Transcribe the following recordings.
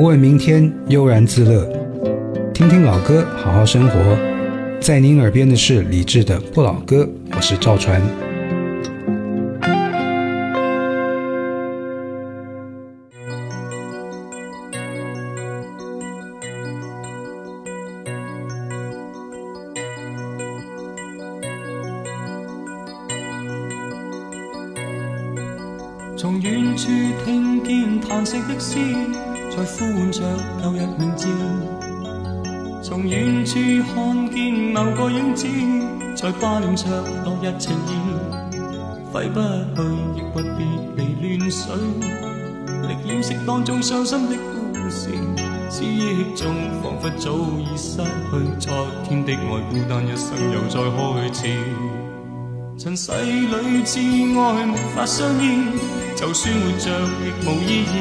不问明天，悠然自乐。听听老歌，好好生活。在您耳边的是李志的《不老歌》，我是赵传。伤心的故事。思忆中仿佛早已失去昨天的爱，孤单一生又再开始。尘世里挚爱没法相依，就算活着亦无意义。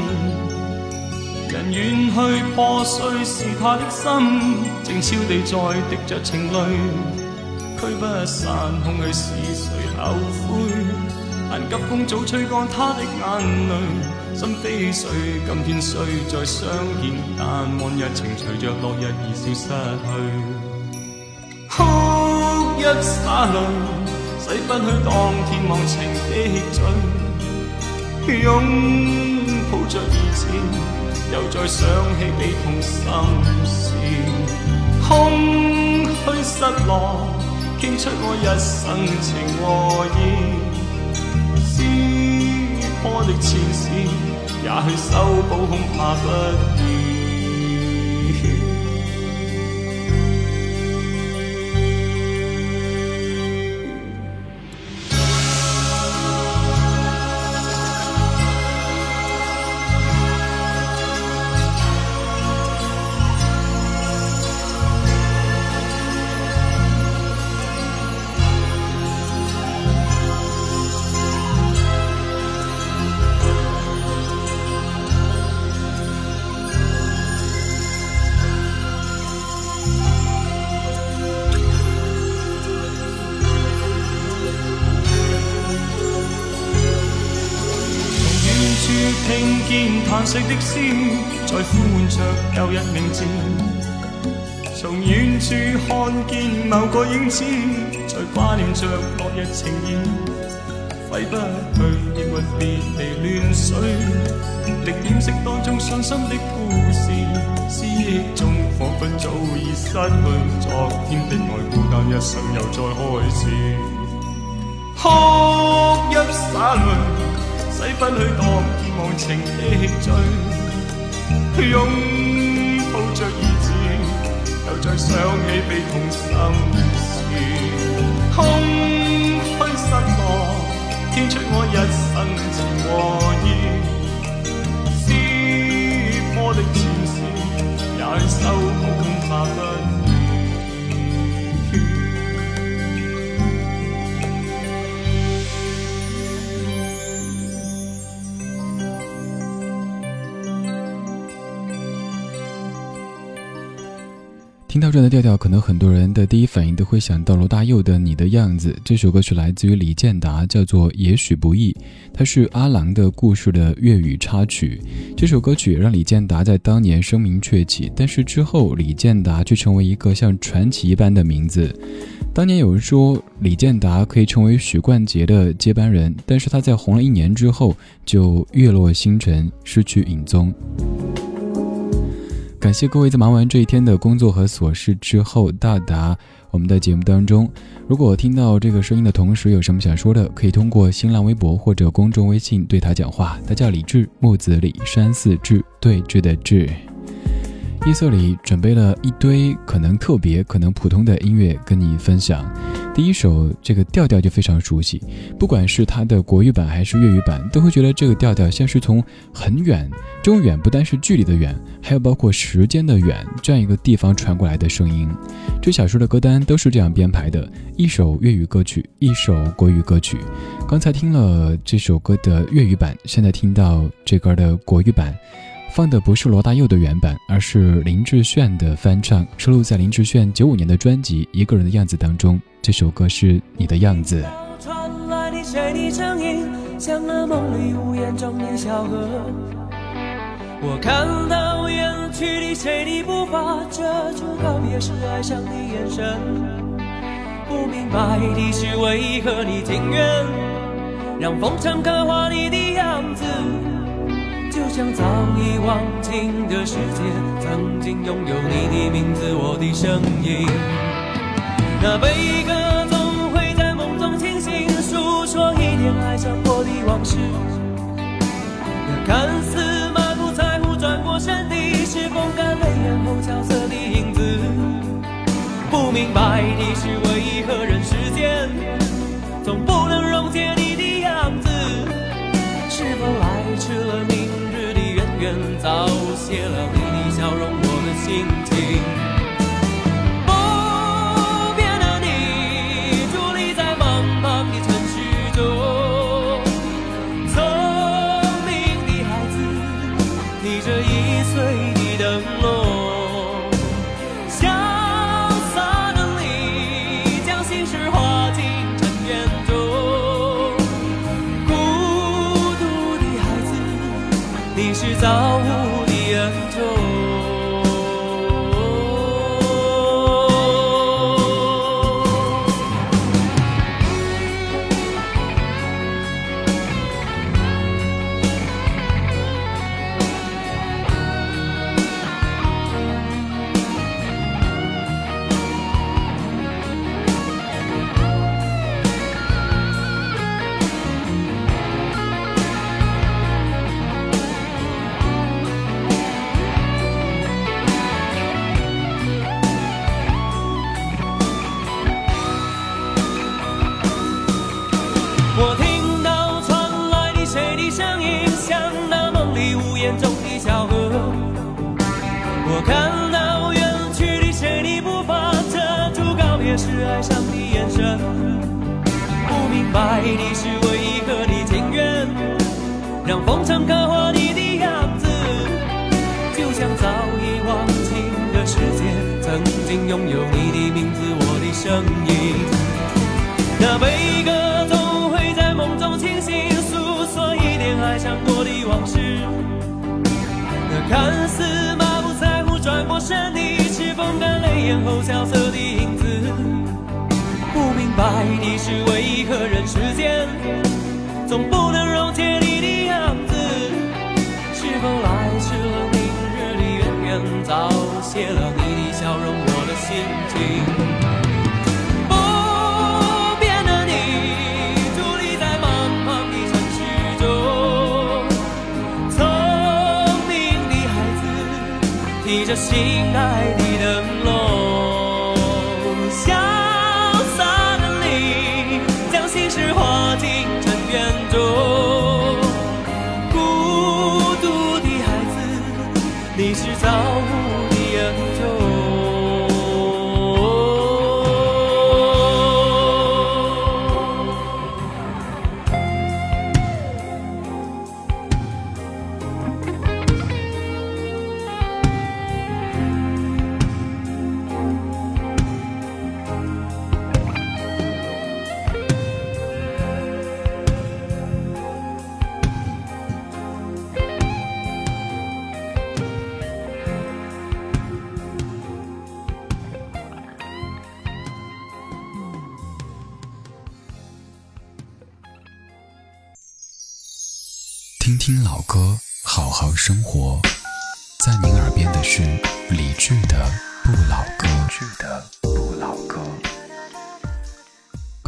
人远去，破碎是他的心，静悄地在滴着情泪，驱不散空虚是谁后悔？但急风早吹干他的眼泪，心非碎，今天虽再相见，但往日情随着落日而消失去。哭一洒泪，洗不去当天忘情的醉，拥抱着以前。又再想起悲痛心事，空虚失落，倾出我一生情和意。的前事，也许修补恐怕不易。叹息的诗，在呼唤着旧日名字。从远处看见某个影子，在挂念着落日情意。挥不去，抑郁别离乱水，力掩饰当中伤心的故事。思忆中仿佛早已失去昨天的爱，孤单一生又再开始。哭一洒泪，洗不去当天。忘情的醉，拥抱着儿子，又再想起悲痛心事，空虚失落，倾出我一生情和意，撕破的前事，也修补恐怕不。听到这样的调调，可能很多人的第一反应都会想到罗大佑的《你的样子》。这首歌曲来自于李健达，叫做《也许不易》，它是阿郎的故事的粤语插曲。这首歌曲让李健达在当年声名鹊起，但是之后李健达却成为一个像传奇一般的名字。当年有人说李健达可以成为许冠杰的接班人，但是他在红了一年之后就月落星辰，失去影踪。感谢各位在忙完这一天的工作和琐事之后到达我们的节目当中。如果听到这个声音的同时有什么想说的，可以通过新浪微博或者公众微信对他讲话。他叫李志，木子李山寺志，对峙的志。夜色里准备了一堆可能特别、可能普通的音乐跟你分享。第一首这个调调就非常熟悉，不管是它的国语版还是粤语版，都会觉得这个调调像是从很远，这种远不单是距离的远，还有包括时间的远这样一个地方传过来的声音。这小说的歌单都是这样编排的：一首粤语歌曲，一首国语歌曲。刚才听了这首歌的粤语版，现在听到这歌的国语版。放的不是罗大佑的原版，而是林志炫的翻唱，收录在林志炫九五年的专辑《一个人的样子》当中。这首歌是《你的样子》。我看到远去的谁的步伐，遮住告别时哀伤的眼神。不明白的是为何你情愿让风尘刻画你的样，忘情的世界，曾经拥有你的名字，我的声音。那悲歌总会在梦中清醒，诉说一点爱上过的往事。那看似满不在乎，转过。身的是风干泪眼后萧瑟的影子，不明白的是为何人世间总不能溶解你的样子？是否来迟了远，早谢了你的笑容，我的心情。声音，那悲歌总会在梦中惊醒，诉说一点爱伤过的往事。那看似满不在乎，转过身的，是风干泪眼后萧瑟的影子。不明白你是为何人世间，总不能溶解你的样子。是否来迟了，明日的远远早谢了你的笑容，我的心情。着心爱的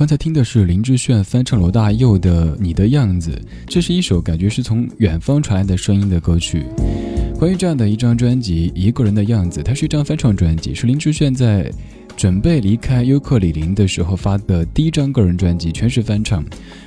刚才听的是林志炫翻唱罗大佑的《你的样子》，这是一首感觉是从远方传来的声音的歌曲。关于这样的一张专辑《一个人的样子》，它是一张翻唱专辑，是林志炫在。准备离开优客李林的时候发的第一张个人专辑，全是翻唱。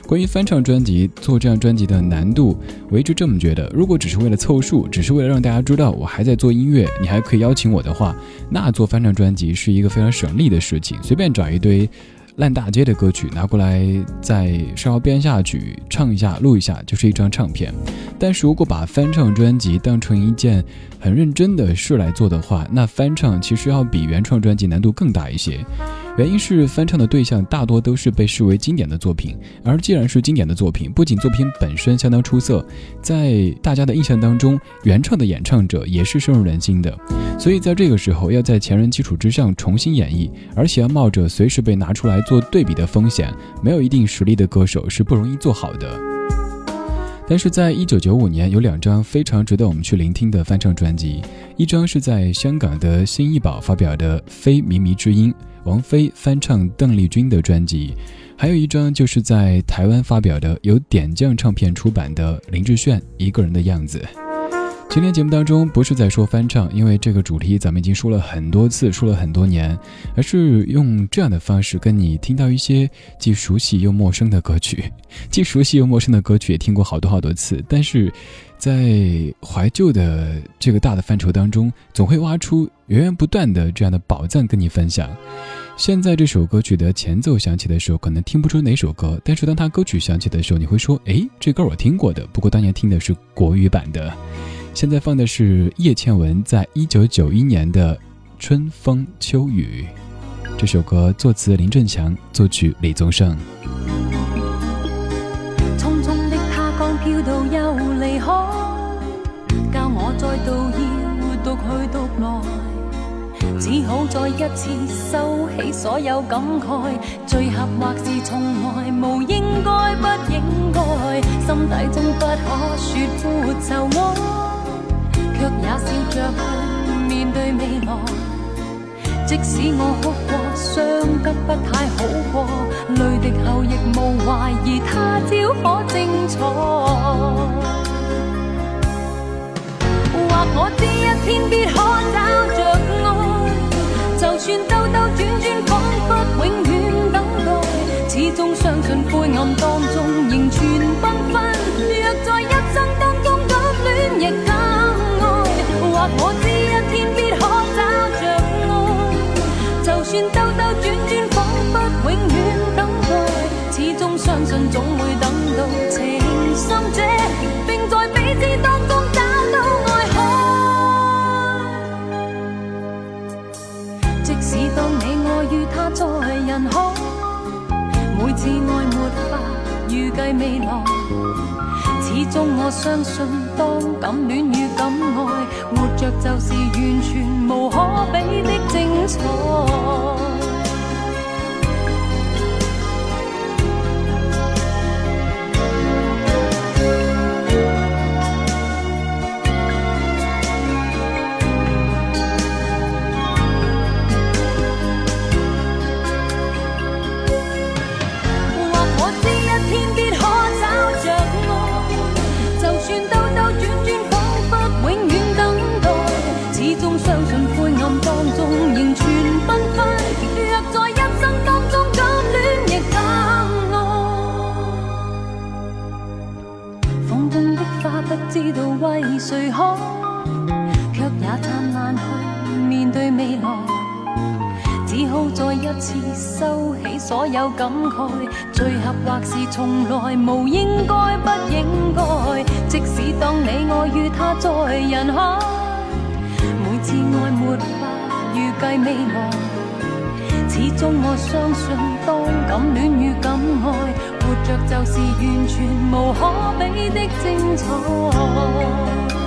关于翻唱专辑做这样专辑的难度，我一直这么觉得：如果只是为了凑数，只是为了让大家知道我还在做音乐，你还可以邀请我的话，那做翻唱专辑是一个非常省力的事情，随便找一堆。烂大街的歌曲拿过来，再稍微编下去，唱一下，录一下，就是一张唱片。但是如果把翻唱专辑当成一件很认真的事来做的话，那翻唱其实要比原创专辑难度更大一些。原因是翻唱的对象大多都是被视为经典的作品，而既然是经典的作品，不仅作品本身相当出色，在大家的印象当中，原唱的演唱者也是深入人心的。所以在这个时候，要在前人基础之上重新演绎，而且要冒着随时被拿出来做对比的风险，没有一定实力的歌手是不容易做好的。但是在一九九五年，有两张非常值得我们去聆听的翻唱专辑，一张是在香港的新艺宝发表的《非靡靡之音》，王菲翻唱邓丽君的专辑，还有一张就是在台湾发表的由点将唱片出版的林志炫《一个人的样子》。今天节目当中不是在说翻唱，因为这个主题咱们已经说了很多次，说了很多年，而是用这样的方式跟你听到一些既熟悉又陌生的歌曲，既熟悉又陌生的歌曲也听过好多好多次，但是在怀旧的这个大的范畴当中，总会挖出源源不断的这样的宝藏跟你分享。现在这首歌曲的前奏响起的时候，可能听不出哪首歌，但是当它歌曲响起的时候，你会说：“哎，这歌我听过的。”不过当年听的是国语版的。现在放的是叶倩文在一九九一年的《春风秋雨》这首歌，作词林振强，作曲李宗盛。只好再一次收起所有感慨，聚合或是从来无应该不应该，心底中不可说苦愁爱。却也笑着去面对未来，即使我哭过，伤得不太好过，泪滴后亦无怀疑他朝可精彩。或我知一天必可找，算兜兜转转，仿佛永远等待，始终相信灰暗当中仍存缤纷。若在一生当中敢恋，亦敢爱，或。我知一天必可找着爱，就算兜兜转转，仿佛永远等待，始终相信总会等到情深者，并在彼此在人海，每次爱没法预计未来。始终我相信，当敢恋与敢爱，活着就是完全无可比的精彩。谁可，却也灿烂去面对未来。只好再一次收起所有感慨，聚合或是从来无应该不应该。即使当你我与他在人海，每次爱没法预计未来。始终我相信，当敢恋与敢爱，活着就是完全无可比的精彩。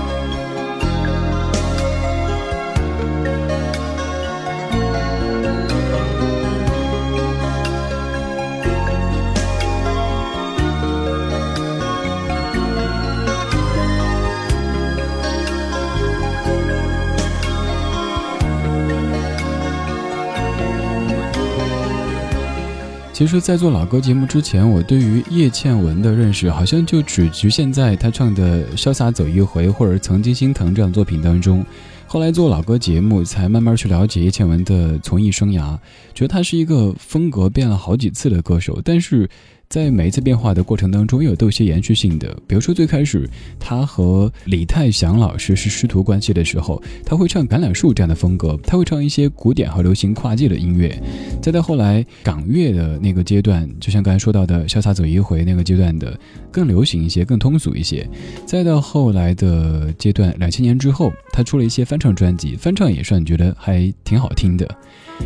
其实，在做老歌节目之前，我对于叶倩文的认识好像就只局限在她唱的《潇洒走一回》或者《曾经心疼》这样作品当中。后来做老歌节目，才慢慢去了解叶倩文的从艺生涯，觉得她是一个风格变了好几次的歌手，但是。在每一次变化的过程当中，又有都有些延续性的。比如说，最开始他和李泰祥老师是师徒关系的时候，他会唱《橄榄树》这样的风格，他会唱一些古典和流行跨界的音乐。再到后来港乐的那个阶段，就像刚才说到的《潇洒走一回》那个阶段的，更流行一些，更通俗一些。再到后来的阶段，两千年之后。他出了一些翻翻唱专辑，翻唱也算觉得还挺好听的。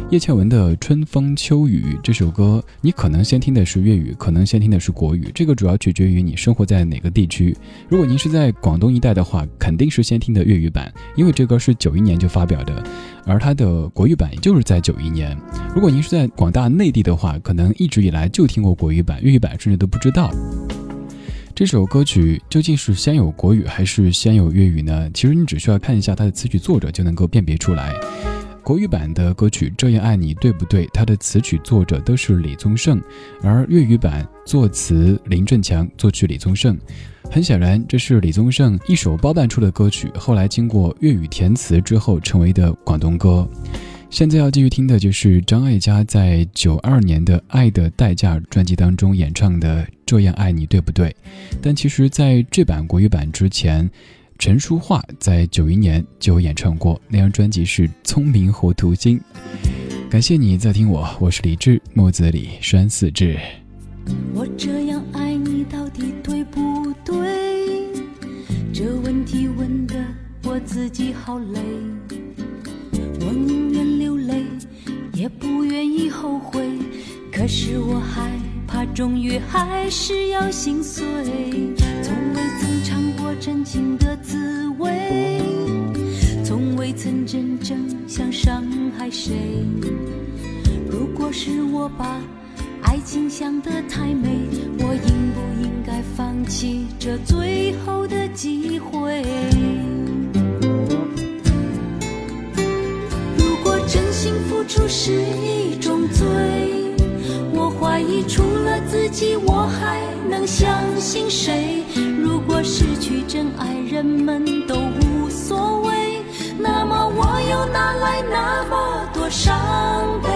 叶倩文的《春风秋雨》这首歌，你可能先听的是粤语，可能先听的是国语，这个主要取决于你生活在哪个地区。如果您是在广东一带的话，肯定是先听的粤语版，因为这歌是九一年就发表的，而它的国语版也就是在九一年。如果您是在广大内地的话，可能一直以来就听过国语版，粤语版甚至都不知道。这首歌曲究竟是先有国语还是先有粤语呢？其实你只需要看一下它的词曲作者就能够辨别出来。国语版的歌曲《这样爱你》，对不对？它的词曲作者都是李宗盛，而粤语版作词林振强，作曲李宗盛。很显然，这是李宗盛一手包办出的歌曲，后来经过粤语填词之后成为的广东歌。现在要继续听的就是张艾嘉在九二年的《爱的代价》专辑当中演唱的《这样爱你》，对不对？但其实，在这版国语版之前。陈淑桦在九一年就演唱过那张专辑是《聪明糊涂心》。感谢你在听我，我是李志，木子李，山四志。我这样爱你到底对不对？这问题问的我自己好累。也不愿意后悔。可是我害怕，终于还是要心碎。从未曾尝过真情的滋味，从未曾真正想伤害谁。如果是我把爱情想得太美，我应不应该放弃这最后的机会？真心付出是一种罪。我怀疑除了自己，我还能相信谁？如果失去真爱，人们都无所谓，那么我又哪来那么多伤悲？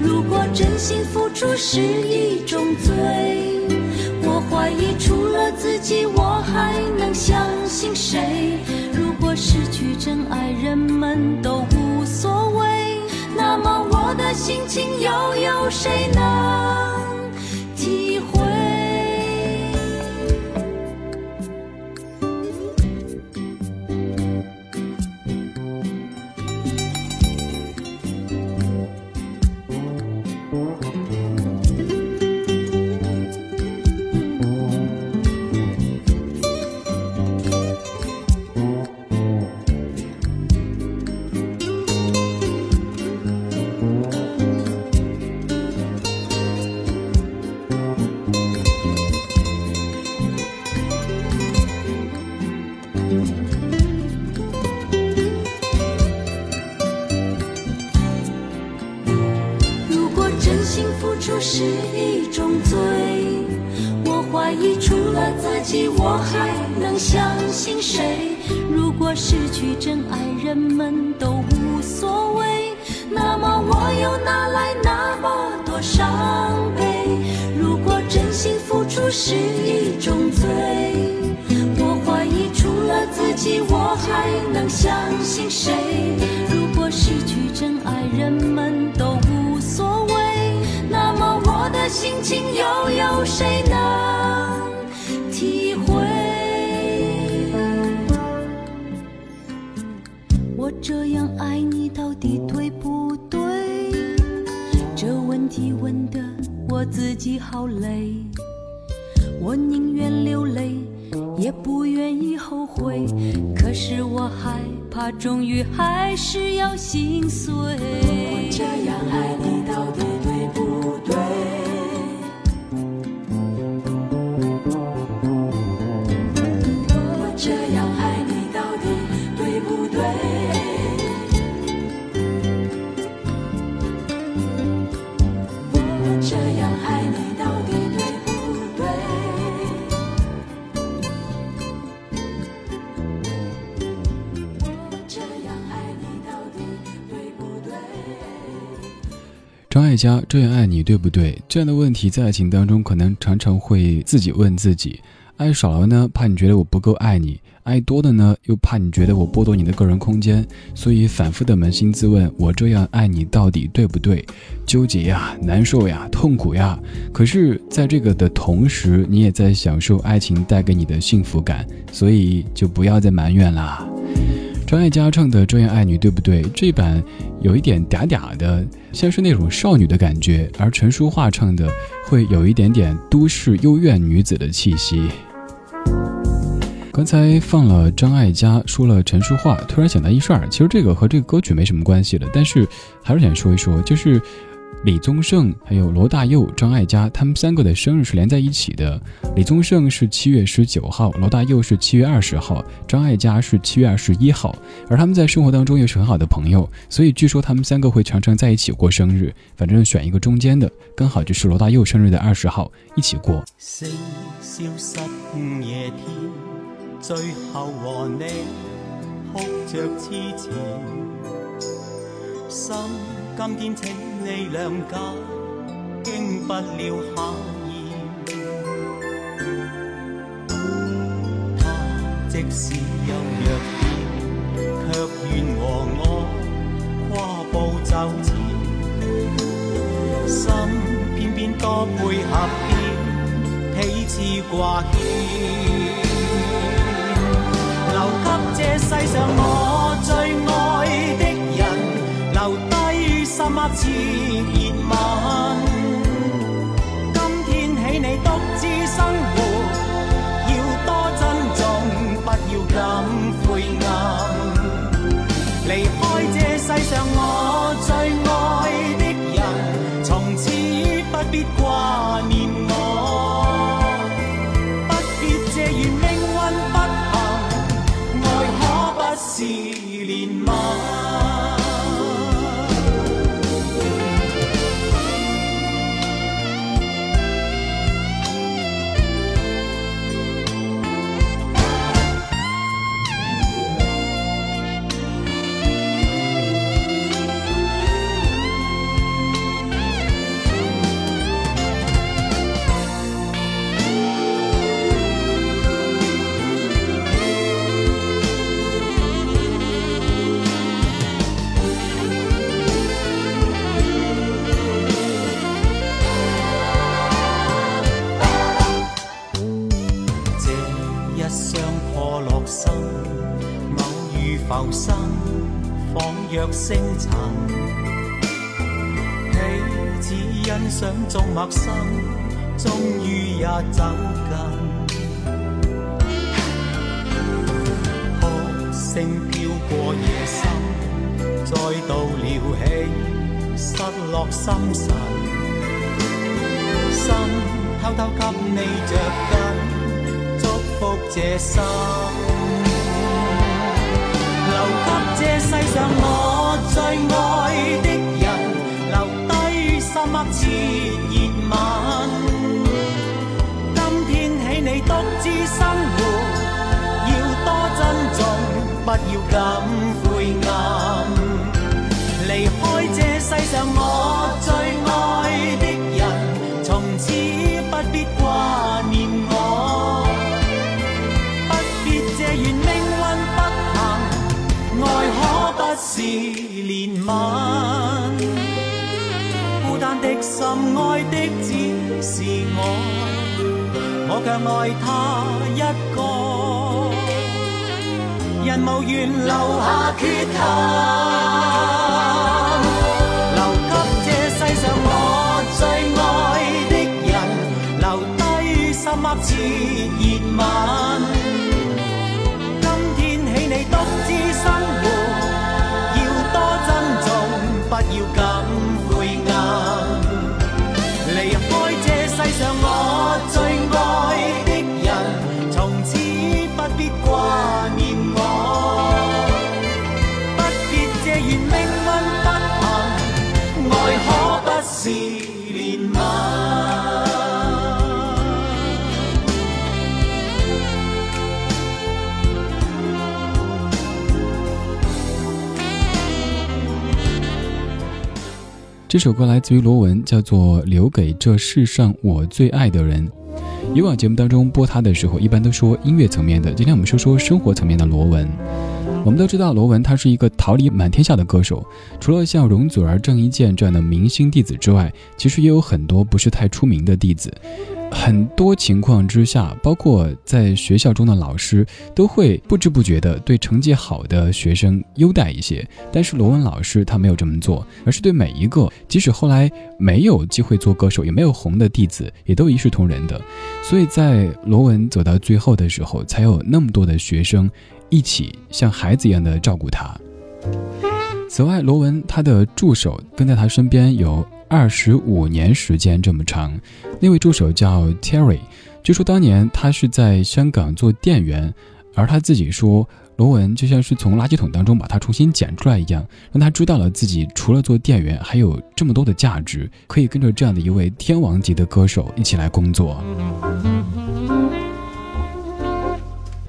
如果真心付出是一种罪，我怀疑除了自己，我还能相情又有谁能如果失去真爱，人们都无所谓，那么我的心情又有谁能？体会，我这样爱你到底对不对？这问题问的我自己好累，我宁愿流泪，也不愿意后悔。可是我还怕，终于还是要心碎。爱家这样爱你，对不对？这样的问题在爱情当中，可能常常会自己问自己。爱少了呢，怕你觉得我不够爱你；爱多的呢，又怕你觉得我剥夺你的个人空间。所以反复的扪心自问：我这样爱你到底对不对？纠结呀，难受呀，痛苦呀。可是，在这个的同时，你也在享受爱情带给你的幸福感，所以就不要再埋怨啦。张艾嘉唱的《专业爱女》，对不对？这版有一点嗲嗲的，像是那种少女的感觉，而陈淑桦唱的会有一点点都市幽怨女子的气息。刚才放了张艾嘉，说了陈淑桦，突然想到一事儿，其实这个和这个歌曲没什么关系的，但是还是想说一说，就是。李宗盛、还有罗大佑、张艾嘉，他们三个的生日是连在一起的。李宗盛是七月十九号，罗大佑是七月二十号，张艾嘉是七月二十一号。而他们在生活当中又是很好的朋友，所以据说他们三个会常常在一起过生日。反正选一个中间的，刚好就是罗大佑生日的二十号，一起过。最后和你哭着痴缠，心今天请。你两家经不了考验，他即使有弱点，却愿和我跨步走前，心偏偏多配合点，彼此挂牵，留给这世上我最爱。似热吻，心偶遇浮生，仿若星尘，彼此欣赏中陌生，终于也走近。哭声飘过夜深，再度撩起失落心神，心偷偷给你着紧，祝福这生，世上我。最爱的人，留低深刻切热吻。今天起你独自生活，要多珍重，不要咁灰暗。离开这世上我爱他一个，人无缘留下缺憾，留给这世上我最爱的人，留低深刻炽热吻。这首歌来自于罗文，叫做《留给这世上我最爱的人》。以往节目当中播他的时候，一般都说音乐层面的，今天我们说说生活层面的罗文。我们都知道罗文他是一个桃李满天下的歌手，除了像容祖儿、郑伊健这样的明星弟子之外，其实也有很多不是太出名的弟子。很多情况之下，包括在学校中的老师都会不知不觉地对成绩好的学生优待一些。但是罗文老师他没有这么做，而是对每一个即使后来没有机会做歌手也没有红的弟子，也都一视同仁的。所以在罗文走到最后的时候，才有那么多的学生一起像孩子一样的照顾他。此外，罗文他的助手跟在他身边有。二十五年时间这么长，那位助手叫 Terry，据说当年他是在香港做店员，而他自己说，罗文就像是从垃圾桶当中把他重新捡出来一样，让他知道了自己除了做店员还有这么多的价值，可以跟着这样的一位天王级的歌手一起来工作。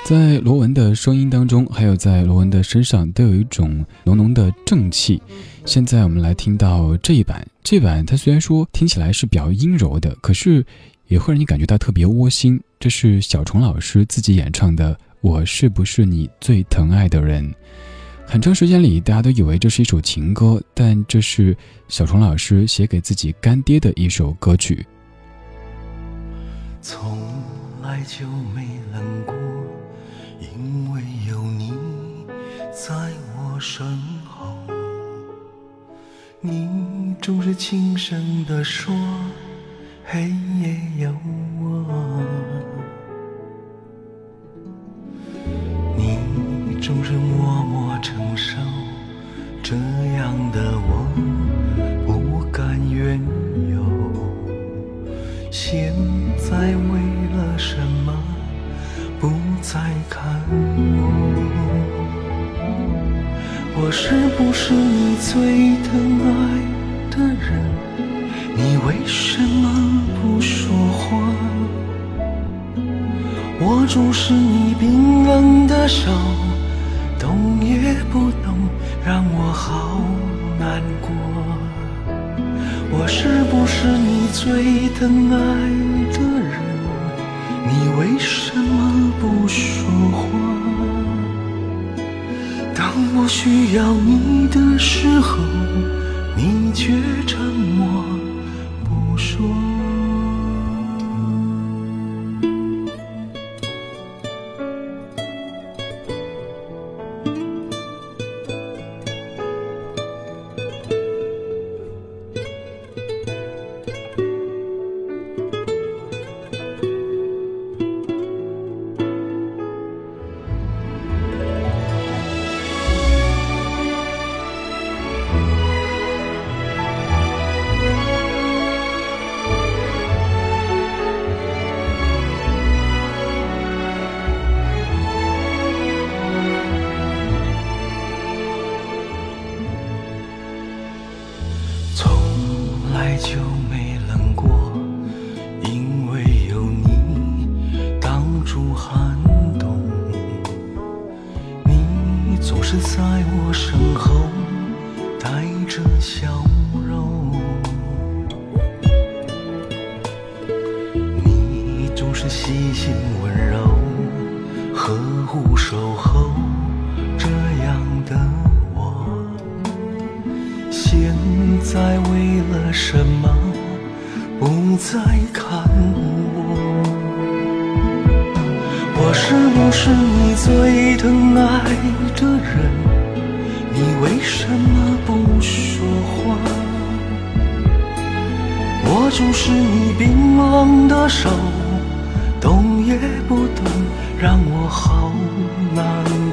在罗文的声音当中，还有在罗文的身上，都有一种浓浓的正气。现在我们来听到这一版，这版它虽然说听起来是比较阴柔的，可是也会让你感觉到特别窝心。这是小虫老师自己演唱的《我是不是你最疼爱的人》。很长时间里，大家都以为这是一首情歌，但这是小虫老师写给自己干爹的一首歌曲。从来就没冷过，因为有你在我身后。你总是轻声地说，黑夜有我。你总是默默承受，这样的我不敢怨尤。现在为了什么不再看我？我是不是你最疼爱的人？你为什么不说话？握住是你冰冷的手，动也不动，让我好难过。我是不是你最疼爱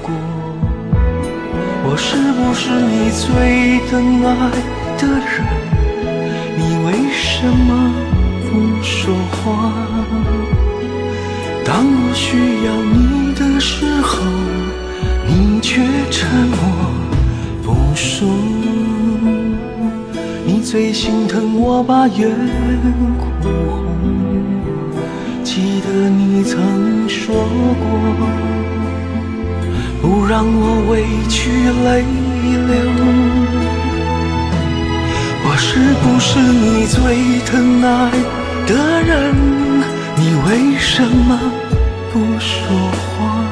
过。我是不是你最疼爱的人？你为什么不说话？当我需要你的时候你却沉默不说。你最心疼我把眼哭红记得你曾说过。不让我委屈泪流。我是不是你最疼爱的人？你为什么不说话？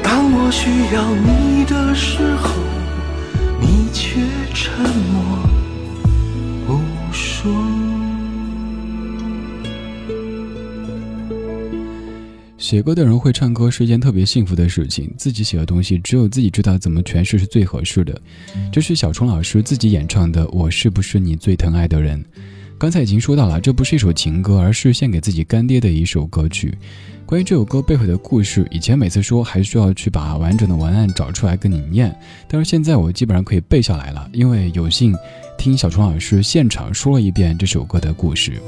当我需要你的时候，写歌的人会唱歌是一件特别幸福的事情，自己写的东西只有自己知道怎么诠释是最合适的。这是小虫老师自己演唱的《我是不是你最疼爱的人》。刚才已经说到了，这不是一首情歌，而是献给自己干爹的一首歌曲。关于这首歌背后的故事，以前每次说还需要去把完整的文案找出来跟你念，但是现在我基本上可以背下来了，因为有幸听小虫老师现场说了一遍这首歌的故事。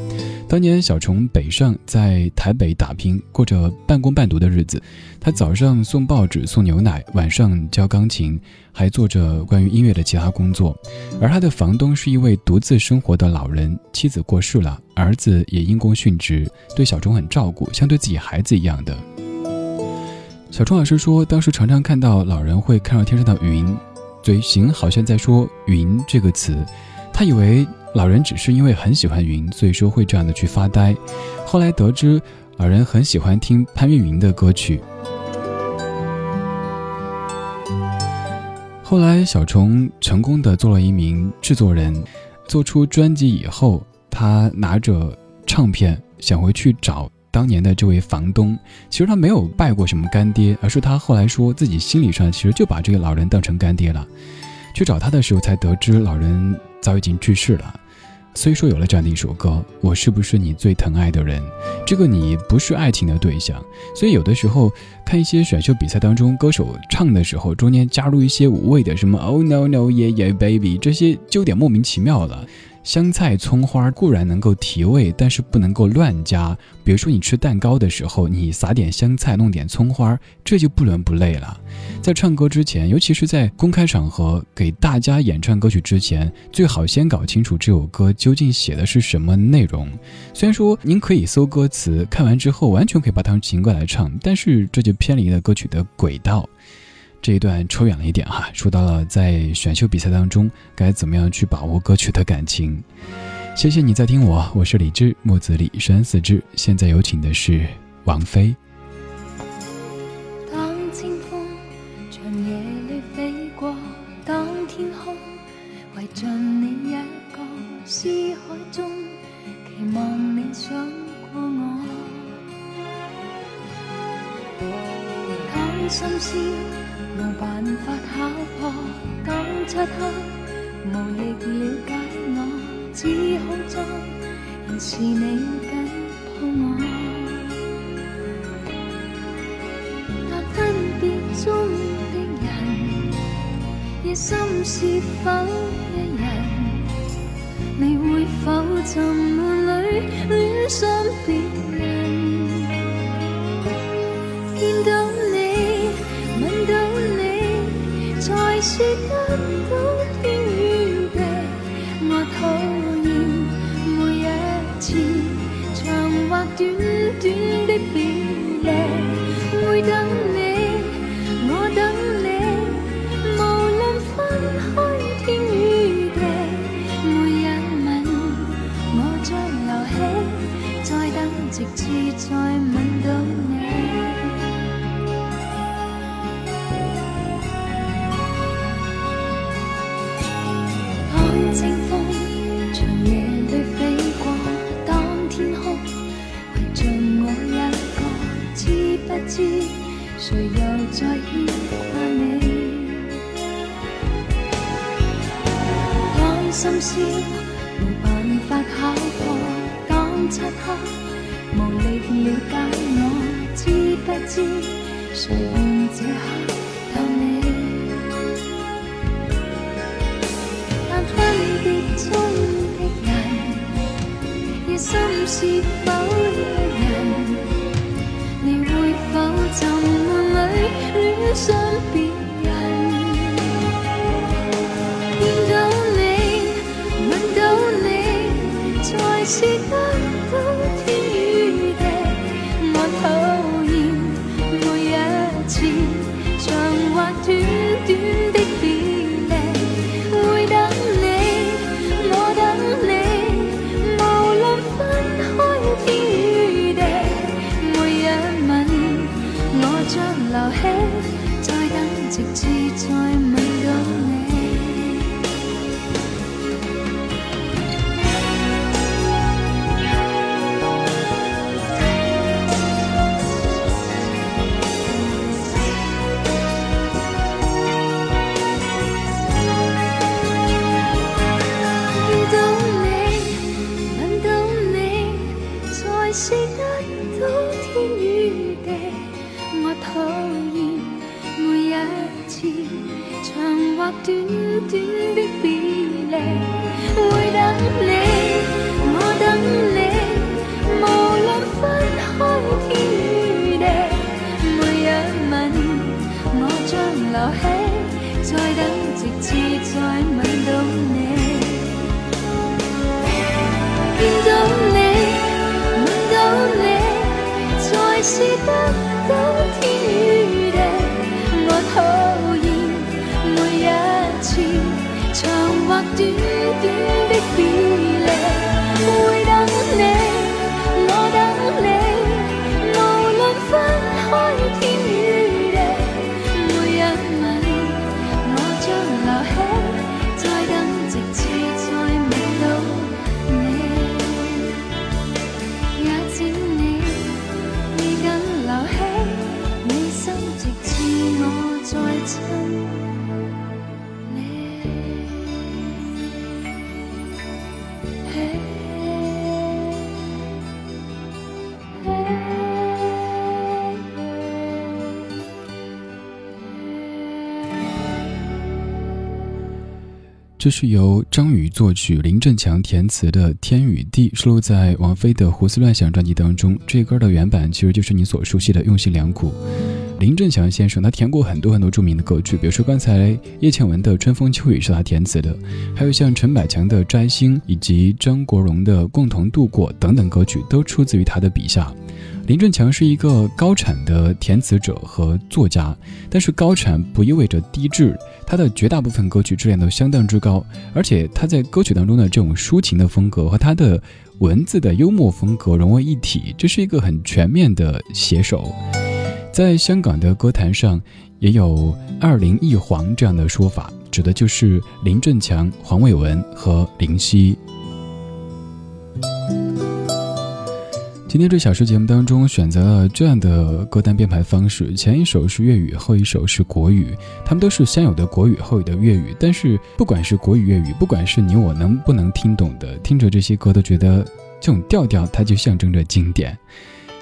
当年小虫北上，在台北打拼，过着半工半读的日子。他早上送报纸、送牛奶，晚上教钢琴，还做着关于音乐的其他工作。而他的房东是一位独自生活的老人，妻子过世了，儿子也因公殉职，对小虫很照顾，像对自己孩子一样的。小虫老师说，当时常常看到老人会看到天上的云，嘴型好像在说“云”这个词，他以为。老人只是因为很喜欢云，所以说会这样的去发呆。后来得知，老人很喜欢听潘越云的歌曲。后来，小虫成功的做了一名制作人，做出专辑以后，他拿着唱片想回去找当年的这位房东。其实他没有拜过什么干爹，而是他后来说自己心理上其实就把这个老人当成干爹了。去找他的时候，才得知老人早已经去世了。虽说有了这样的一首歌，我是不是你最疼爱的人？这个你不是爱情的对象，所以有的时候看一些选秀比赛当中，歌手唱的时候，中间加入一些无谓的什么 Oh no no yeah yeah baby，这些就有点莫名其妙了。香菜、葱花固然能够提味，但是不能够乱加。比如说，你吃蛋糕的时候，你撒点香菜，弄点葱花，这就不伦不类了。在唱歌之前，尤其是在公开场合给大家演唱歌曲之前，最好先搞清楚这首歌究竟写的是什么内容。虽然说您可以搜歌词，看完之后完全可以把它当情歌来唱，但是这就偏离了歌曲的轨道。这一段抽远了一点哈，说到了在选秀比赛当中该怎么样去把握歌曲的感情。谢谢你在听我，我是李志，木子李山四志。现在有请的是王菲。当清风长夜里飞过，当天空围着你一个思海中，期望你想过我。当深宵。办法考破，当漆黑无力了解我，只好装仍是你紧抱我。但分别中的人，夜深是否一人？你会否沉闷里恋上别人？见到。是得到天与地，我讨厌每一次长或短短的别离。每等谁又再牵挂你？当深宵无办法考破，当漆黑无力了解我，知不知谁愿这刻有你？但分别中的人，夜深是否再等直至再吻到你。见到你，吻到你，才是得到天与地。我讨厌每一次长或短短的别离，会等你，这是由张宇作曲、林振强填词的《天与地》，收录在王菲的《胡思乱想》专辑当中。这歌的原版其实就是你所熟悉的《用心良苦》。林振强先生他填过很多很多著名的歌曲，比如说刚才叶倩文的《春风秋雨》是他填词的，还有像陈百强的《摘星》以及张国荣的《共同度过》等等歌曲都出自于他的笔下。林振强是一个高产的填词者和作家，但是高产不意味着低质，他的绝大部分歌曲质量都相当之高，而且他在歌曲当中的这种抒情的风格和他的文字的幽默风格融为一体，这是一个很全面的写手。在香港的歌坛上，也有“二林一黄”这样的说法，指的就是林振强、黄伟文和林夕。今天这小时节目当中选择了这样的歌单编排方式，前一首是粤语，后一首是国语，他们都是先有的国语，后有的粤语。但是不管是国语、粤语，不管是你我能不能听懂的，听着这些歌都觉得这种调调它就象征着经典。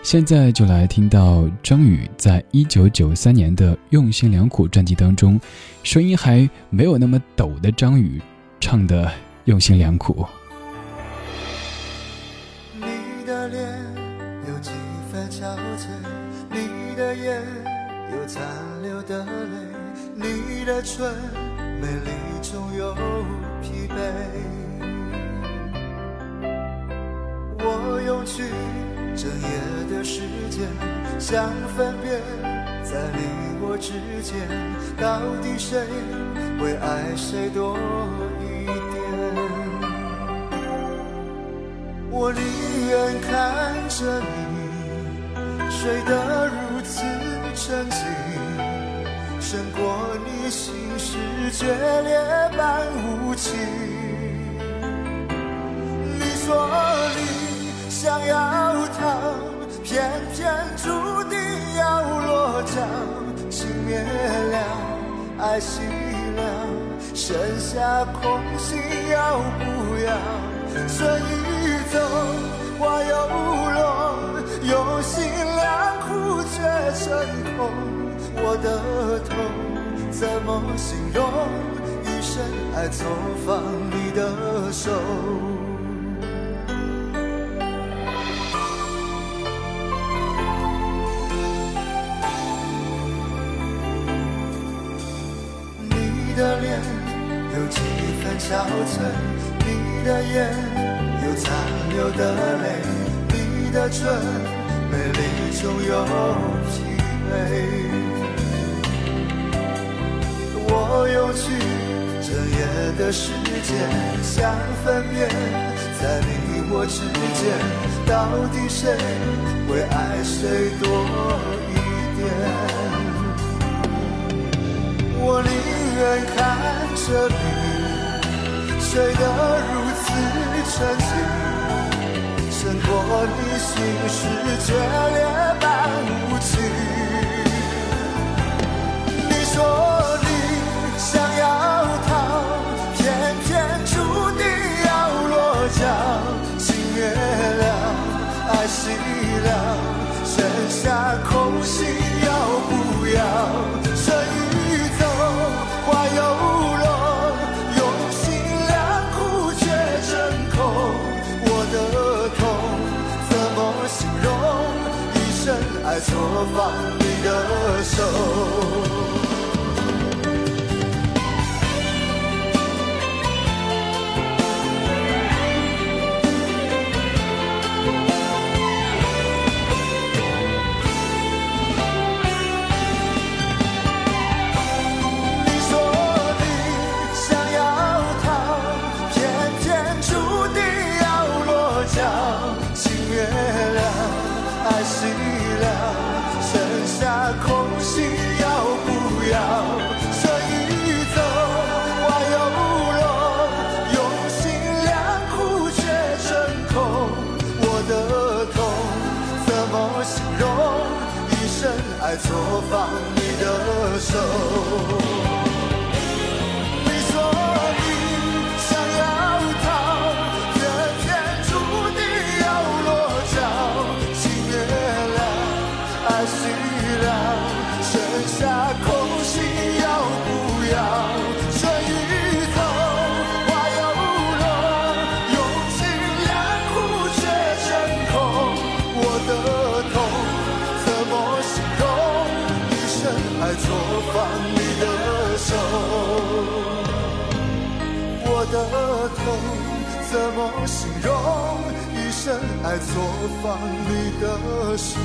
现在就来听到张宇在一九九三年的《用心良苦》专辑当中，声音还没有那么抖的张宇唱的《用心良苦》。的春美丽中有疲惫。我用去整夜的时间，想分辨在你我之间，到底谁会爱谁多一点。我宁愿看着你睡得如此沉静，胜过你心事决裂般无情。你说你想要逃，偏偏注定要落脚，情灭了，爱熄了，剩下空心要不要？春已走，花又落，用心良苦却成空。我的痛怎么形容？一生爱错放你的手。你的脸有几分憔悴，你的眼有残留的泪，你的唇美丽中有疲惫。的时间像分辨，在你我之间，到底谁会爱谁多一点？我宁愿看着你睡得如此沉静，胜过你心事决裂般无情。放你的手。在作坊里的手。